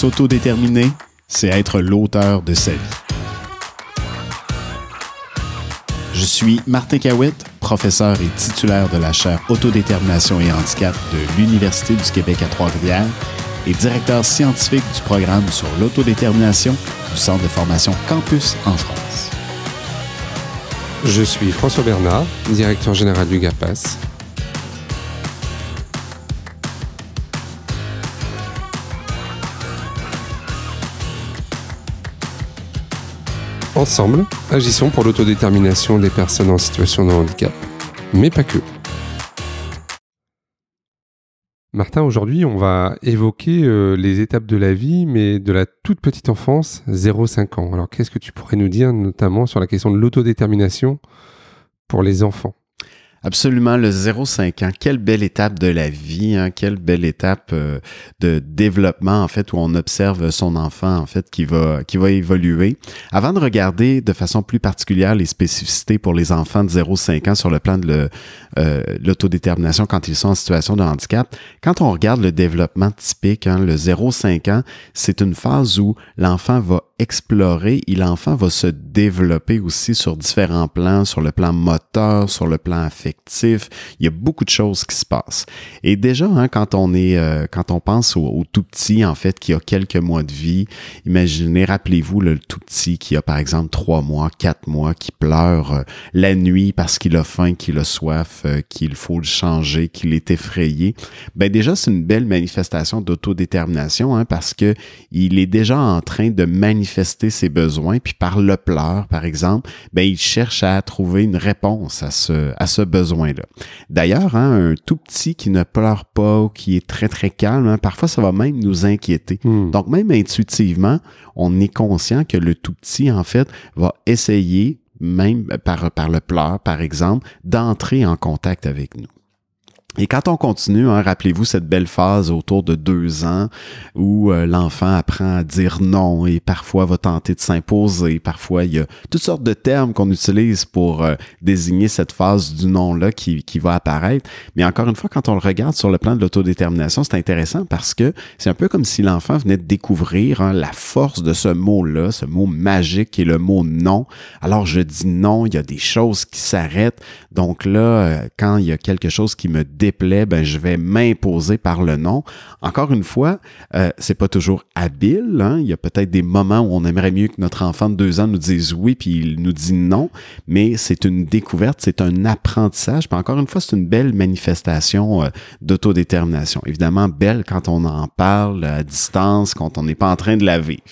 S'autodéterminer, c'est être l'auteur de sa vie. Je suis Martin Cawitt, professeur et titulaire de la chaire Autodétermination et handicap de l'Université du Québec à Trois-Rivières et directeur scientifique du programme sur l'autodétermination du Centre de formation Campus en France. Je suis François Bernard, directeur général du GAPAS. Ensemble, agissons pour l'autodétermination des personnes en situation de handicap, mais pas que. Martin, aujourd'hui, on va évoquer euh, les étapes de la vie, mais de la toute petite enfance, 0-5 ans. Alors, qu'est-ce que tu pourrais nous dire, notamment sur la question de l'autodétermination pour les enfants? Absolument, le 0-5 ans. Quelle belle étape de la vie, hein? quelle belle étape euh, de développement, en fait, où on observe son enfant, en fait, qui va, qui va évoluer. Avant de regarder de façon plus particulière les spécificités pour les enfants de 0-5 ans sur le plan de euh, l'autodétermination quand ils sont en situation de handicap, quand on regarde le développement typique, hein, le 0-5 ans, c'est une phase où l'enfant va explorer l'enfant va se développer aussi sur différents plans, sur le plan moteur, sur le plan affectif. Il y a beaucoup de choses qui se passent. Et déjà, hein, quand on est, euh, quand on pense au, tout petit, en fait, qui a quelques mois de vie, imaginez, rappelez-vous le tout petit qui a par exemple trois mois, quatre mois, qui pleure euh, la nuit parce qu'il a faim, qu'il a soif, euh, qu'il faut le changer, qu'il est effrayé. Ben déjà, c'est une belle manifestation d'autodétermination, hein, parce que il est déjà en train de manifester manifester ses besoins, puis par le pleur, par exemple, ben, il cherche à trouver une réponse à ce, à ce besoin-là. D'ailleurs, hein, un tout petit qui ne pleure pas ou qui est très, très calme, hein, parfois, ça va même nous inquiéter. Hmm. Donc, même intuitivement, on est conscient que le tout petit, en fait, va essayer, même par, par le pleur, par exemple, d'entrer en contact avec nous. Et quand on continue, hein, rappelez-vous cette belle phase autour de deux ans où euh, l'enfant apprend à dire non et parfois va tenter de s'imposer. Parfois, il y a toutes sortes de termes qu'on utilise pour euh, désigner cette phase du non-là qui, qui va apparaître. Mais encore une fois, quand on le regarde sur le plan de l'autodétermination, c'est intéressant parce que c'est un peu comme si l'enfant venait de découvrir hein, la force de ce mot-là, ce mot magique qui est le mot non. Alors, je dis non, il y a des choses qui s'arrêtent. Donc là, euh, quand il y a quelque chose qui me déplaît, ben je vais m'imposer par le nom. Encore une fois, euh, c'est pas toujours habile. Hein? Il y a peut-être des moments où on aimerait mieux que notre enfant de deux ans nous dise oui puis il nous dit non, mais c'est une découverte, c'est un apprentissage. Puis encore une fois, c'est une belle manifestation euh, d'autodétermination. Évidemment, belle quand on en parle à distance, quand on n'est pas en train de la vivre.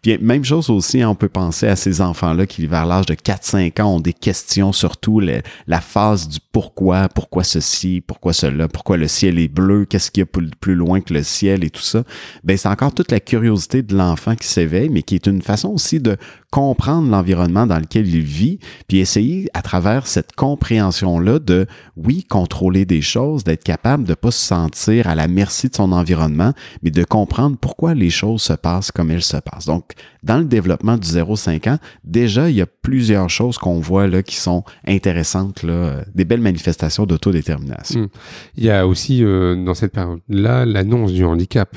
Puis même chose aussi, on peut penser à ces enfants-là qui, vers l'âge de 4-5 ans, ont des questions, surtout la phase du pourquoi, pourquoi ceci, pourquoi pourquoi cela, pourquoi le ciel est bleu, qu'est-ce qu'il y a plus loin que le ciel et tout ça, ben c'est encore toute la curiosité de l'enfant qui s'éveille, mais qui est une façon aussi de comprendre l'environnement dans lequel il vit, puis essayer à travers cette compréhension-là de, oui, contrôler des choses, d'être capable de pas se sentir à la merci de son environnement, mais de comprendre pourquoi les choses se passent comme elles se passent. Donc, dans le développement du 0-5 ans, déjà, il y a plusieurs choses qu'on voit là qui sont intéressantes, là, des belles manifestations d'autodétermination. Hmm. Il y a aussi, euh, dans cette période-là, l'annonce du handicap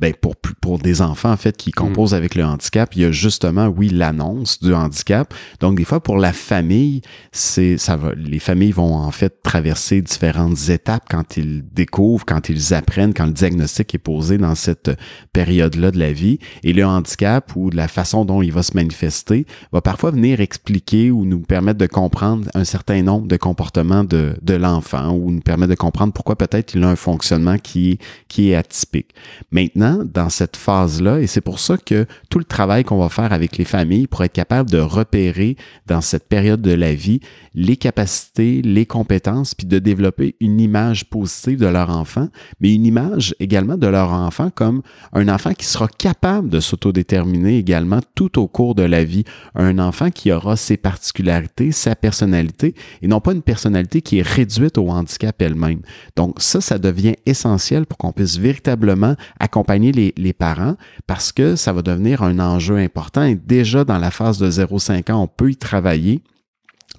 ben pour, pour des enfants, en fait, qui composent avec le handicap, il y a justement, oui, l'annonce du handicap. Donc, des fois, pour la famille, c'est, ça va, les familles vont, en fait, traverser différentes étapes quand ils découvrent, quand ils apprennent, quand le diagnostic est posé dans cette période-là de la vie. Et le handicap ou la façon dont il va se manifester va parfois venir expliquer ou nous permettre de comprendre un certain nombre de comportements de, de l'enfant ou nous permettre de comprendre pourquoi peut-être il a un fonctionnement qui, qui est atypique. Maintenant, dans cette phase-là. Et c'est pour ça que tout le travail qu'on va faire avec les familles pour être capable de repérer dans cette période de la vie les capacités, les compétences, puis de développer une image positive de leur enfant, mais une image également de leur enfant comme un enfant qui sera capable de s'autodéterminer également tout au cours de la vie, un enfant qui aura ses particularités, sa personnalité, et non pas une personnalité qui est réduite au handicap elle-même. Donc ça, ça devient essentiel pour qu'on puisse véritablement accompagner les, parents parce que ça va devenir un enjeu important. Et déjà dans la phase de 0-5 ans, on peut y travailler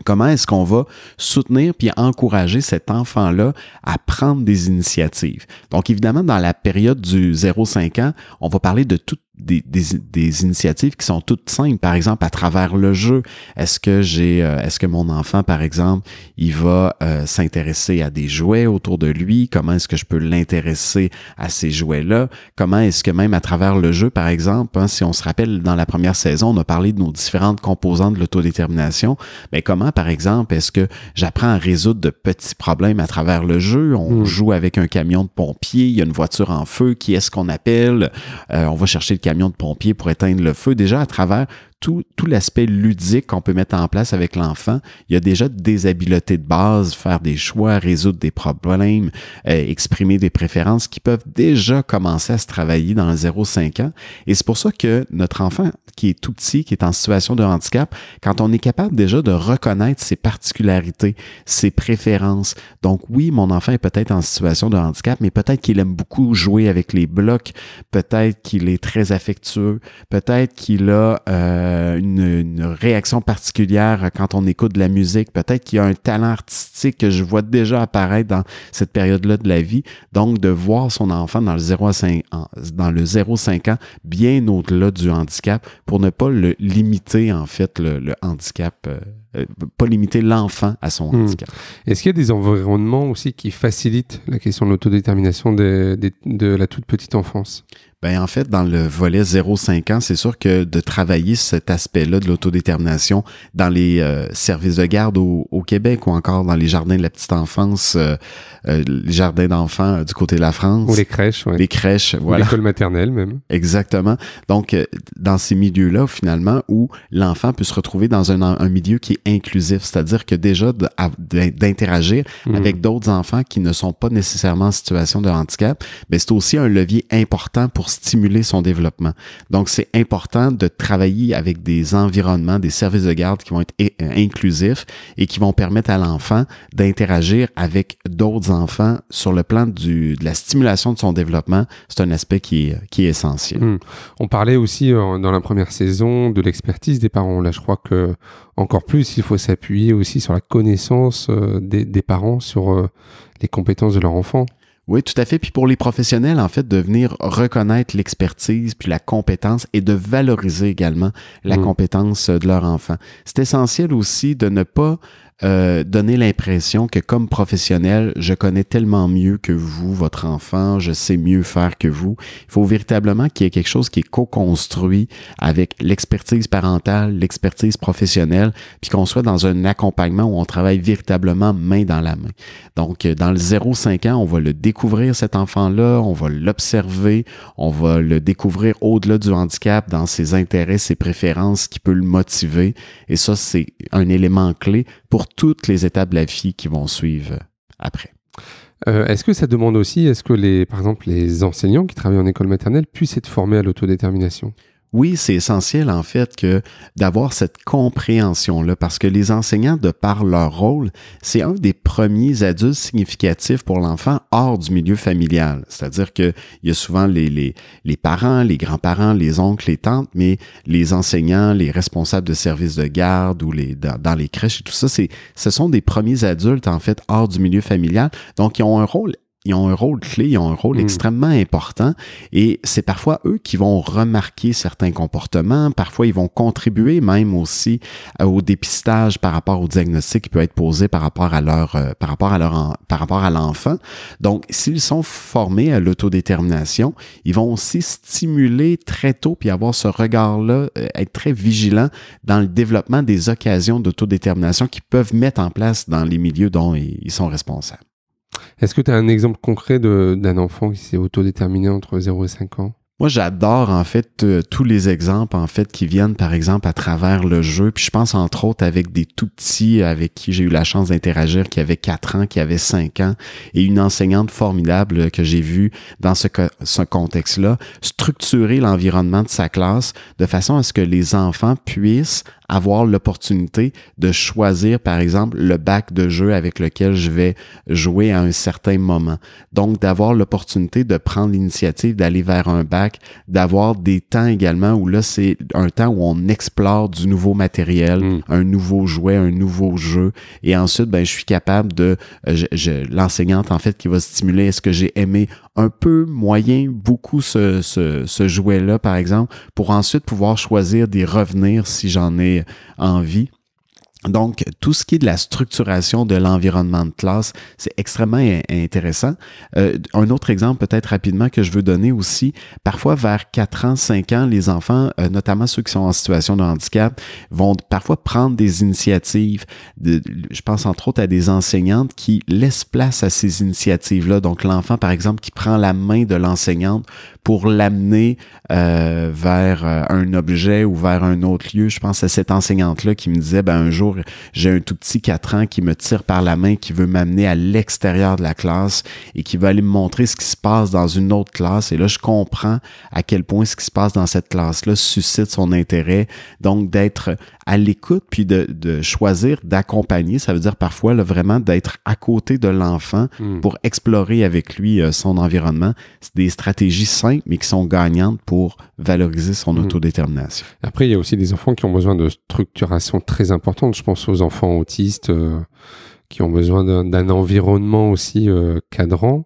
Comment est-ce qu'on va soutenir puis encourager cet enfant-là à prendre des initiatives? Donc, évidemment, dans la période du 0-5 ans, on va parler de toutes des, des, initiatives qui sont toutes simples. Par exemple, à travers le jeu, est-ce que j'ai, euh, est-ce que mon enfant, par exemple, il va euh, s'intéresser à des jouets autour de lui? Comment est-ce que je peux l'intéresser à ces jouets-là? Comment est-ce que même à travers le jeu, par exemple, hein, si on se rappelle dans la première saison, on a parlé de nos différentes composantes de l'autodétermination. Mais comment, par exemple, est-ce que j'apprends à résoudre de petits problèmes à travers le jeu? On hmm. joue avec un camion de pompier, il y a une voiture en feu, qui est-ce qu'on appelle? Euh, On va chercher le camion de pompiers pour éteindre le feu, déjà à travers tout, tout l'aspect ludique qu'on peut mettre en place avec l'enfant, il y a déjà des habiletés de base, faire des choix, résoudre des problèmes, euh, exprimer des préférences qui peuvent déjà commencer à se travailler dans le 0-5 ans. Et c'est pour ça que notre enfant qui est tout petit, qui est en situation de handicap, quand on est capable déjà de reconnaître ses particularités, ses préférences. Donc oui, mon enfant est peut-être en situation de handicap, mais peut-être qu'il aime beaucoup jouer avec les blocs, peut-être qu'il est très affectueux, peut-être qu'il a... Euh, euh, une, réaction particulière quand on écoute de la musique. Peut-être qu'il y a un talent artistique que je vois déjà apparaître dans cette période-là de la vie. Donc, de voir son enfant dans le 0 à 5 ans, dans le 0-5 ans, bien au-delà du handicap, pour ne pas le limiter, en fait, le, handicap. Euh, euh, pas limiter l'enfant à son hmm. handicap. Est-ce qu'il y a des environnements aussi qui facilitent la question de l'autodétermination de, de la toute petite enfance? Ben en fait, dans le volet 0-5 ans, c'est sûr que de travailler cet aspect-là de l'autodétermination dans les euh, services de garde au, Québec ou encore dans les jardins de la petite enfance, euh, euh, les jardins d'enfants du côté de la France. Ou les crèches, oui. Les crèches, voilà. L'école maternelle même. Exactement. Donc, dans ces milieux-là, finalement, où l'enfant peut se retrouver dans un, un milieu qui est inclusif, c'est-à-dire que déjà d'interagir mmh. avec d'autres enfants qui ne sont pas nécessairement en situation de handicap, mais ben, c'est aussi un levier important pour stimuler son développement. Donc, c'est important de travailler avec des environnements, des services de garde qui vont être euh, inclusifs et qui vont permettre à l'enfant d'interagir avec d'autres enfants sur le plan du, de la stimulation de son développement. C'est un aspect qui est, qui est essentiel. Hmm. On parlait aussi euh, dans la première saison de l'expertise des parents. Là, je crois que encore plus, il faut s'appuyer aussi sur la connaissance euh, des, des parents sur les compétences de leur enfant. Oui, tout à fait. Puis pour les professionnels, en fait, de venir reconnaître l'expertise puis la compétence et de valoriser également la mmh. compétence de leur enfant. C'est essentiel aussi de ne pas euh, donner l'impression que comme professionnel, je connais tellement mieux que vous, votre enfant, je sais mieux faire que vous. Il faut véritablement qu'il y ait quelque chose qui est co-construit avec l'expertise parentale, l'expertise professionnelle, puis qu'on soit dans un accompagnement où on travaille véritablement main dans la main. Donc, euh, dans le 0-5 ans, on va le découvrir, cet enfant-là, on va l'observer, on va le découvrir au-delà du handicap, dans ses intérêts, ses préférences, qui peut le motiver. Et ça, c'est un élément clé pour toutes les étapes de la vie qui vont suivre après. Euh, est-ce que ça demande aussi, est-ce que les, par exemple, les enseignants qui travaillent en école maternelle puissent être formés à l'autodétermination? Oui, c'est essentiel en fait que d'avoir cette compréhension-là, parce que les enseignants, de par leur rôle, c'est un des premiers adultes significatifs pour l'enfant hors du milieu familial. C'est-à-dire qu'il y a souvent les, parents, les grands-parents, les oncles, les tantes, mais les enseignants, les responsables de services de garde ou les, dans, dans les crèches et tout ça, c'est, ce sont des premiers adultes en fait hors du milieu familial. Donc, ils ont un rôle ils ont un rôle clé, ils ont un rôle hmm. extrêmement important et c'est parfois eux qui vont remarquer certains comportements, parfois ils vont contribuer même aussi euh, au dépistage par rapport au diagnostic qui peut être posé par rapport à leur euh, par rapport à leur par rapport à l'enfant. Donc s'ils sont formés à l'autodétermination, ils vont aussi stimuler très tôt puis avoir ce regard-là, euh, être très vigilant dans le développement des occasions d'autodétermination qu'ils peuvent mettre en place dans les milieux dont ils sont responsables. Est-ce que tu as un exemple concret d'un enfant qui s'est autodéterminé entre 0 et 5 ans? Moi, j'adore en fait euh, tous les exemples en fait qui viennent par exemple à travers le jeu. Puis je pense entre autres avec des tout petits avec qui j'ai eu la chance d'interagir qui avaient 4 ans, qui avaient 5 ans et une enseignante formidable que j'ai vue dans ce contexte-là structurer l'environnement de sa classe de façon à ce que les enfants puissent avoir l'opportunité de choisir, par exemple, le bac de jeu avec lequel je vais jouer à un certain moment. Donc, d'avoir l'opportunité de prendre l'initiative d'aller vers un bac d'avoir des temps également où là, c'est un temps où on explore du nouveau matériel, Mm. un nouveau jouet, un nouveau jeu. Et ensuite, ben, je suis capable de, euh, je- je- l'enseignante, en fait, qui va stimuler, est-ce que j'ai aimé un peu, moyen, beaucoup ce, ce, ce jouet-là, par exemple, pour ensuite pouvoir choisir d'y revenir si j'en ai envie. Donc, tout ce qui est de la structuration de l'environnement de classe, c'est extrêmement in- intéressant. Euh, un autre exemple, peut-être rapidement, que je veux donner aussi, parfois vers 4 ans, 5 ans, les enfants, euh, notamment ceux qui sont en situation de handicap, vont parfois prendre des initiatives. De, je pense entre autres à des enseignantes qui laissent place à ces initiatives-là. Donc, l'enfant, par exemple, qui prend la main de l'enseignante pour l'amener euh, vers euh, un objet ou vers un autre lieu. Je pense à cette enseignante-là qui me disait, ben, un jour, j'ai un tout petit 4 ans qui me tire par la main, qui veut m'amener à l'extérieur de la classe et qui veut aller me montrer ce qui se passe dans une autre classe. Et là, je comprends à quel point ce qui se passe dans cette classe-là suscite son intérêt. Donc, d'être à l'écoute, puis de, de choisir d'accompagner, ça veut dire parfois là, vraiment d'être à côté de l'enfant Mm. pour explorer avec lui euh, son environnement. C'est des stratégies simples, mais qui sont gagnantes pour valoriser son Mm. autodétermination. Après, il y a aussi des enfants qui ont besoin de structuration très importante. Je pense aux enfants autistes euh, qui ont besoin d'un d'un environnement aussi euh, cadrant.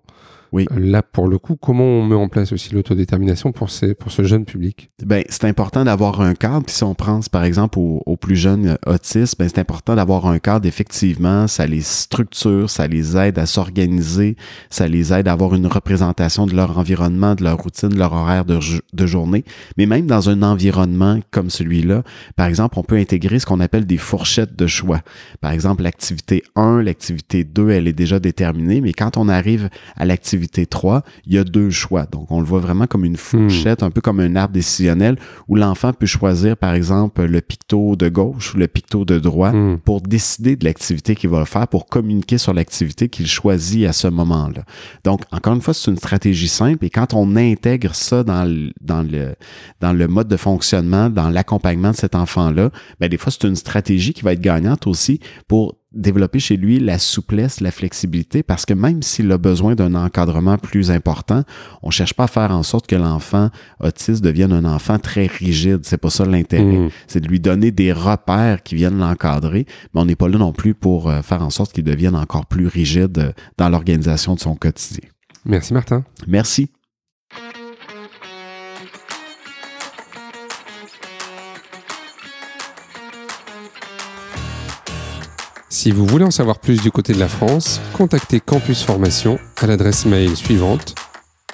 Oui. Là, pour le coup, comment on met en place aussi l'autodétermination pour, ces, pour ce jeune public? Ben, c'est important d'avoir un cadre. Puis si on pense, par exemple, aux, aux plus jeunes euh, autistes, ben, c'est important d'avoir un cadre, effectivement. Ça les structure, ça les aide à s'organiser, ça les aide à avoir une représentation de leur environnement, de leur routine, de leur horaire de, de journée. Mais même dans un environnement comme celui-là, par exemple, on peut intégrer ce qu'on appelle des fourchettes de choix. Par exemple, l'activité 1, l'activité 2, elle est déjà déterminée, mais quand on arrive à l'activité 3, il y a deux choix. Donc, on le voit vraiment comme une fourchette, un peu comme un arbre décisionnel où l'enfant peut choisir, par exemple, le picto de gauche ou le picto de droite Mm. pour décider de l'activité qu'il va faire, pour communiquer sur l'activité qu'il choisit à ce moment-là. Donc, encore une fois, c'est une stratégie simple et quand on intègre ça dans le, dans le, dans le mode de fonctionnement, dans l'accompagnement de cet enfant-là, ben, des fois, c'est une stratégie qui va être gagnante aussi pour développer chez lui la souplesse, la flexibilité, parce que même s'il a besoin d'un encadrement plus important, on cherche pas à faire en sorte que l'enfant autiste devienne un enfant très rigide. C'est pas ça l'intérêt. Mm. C'est de lui donner des repères qui viennent l'encadrer, mais on n'est pas là non plus pour euh, faire en sorte qu'il devienne encore plus rigide euh, dans l'organisation de son quotidien. Merci Martin. Merci. Si vous voulez en savoir plus du côté de la France, contactez Campus Formation à l'adresse mail suivante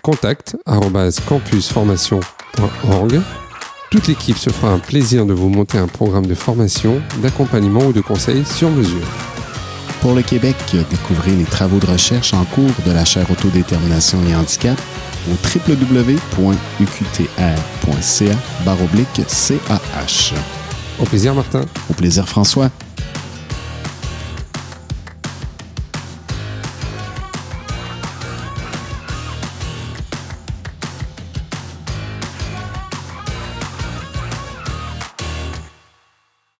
contact@campusformation.org. Toute l'équipe se fera un plaisir de vous monter un programme de formation, d'accompagnement ou de conseil sur mesure. Pour le Québec, découvrez les travaux de recherche en cours de la chaire Autodétermination et Handicap au www.uqtr.ca CAH. Au plaisir Martin. Au plaisir François.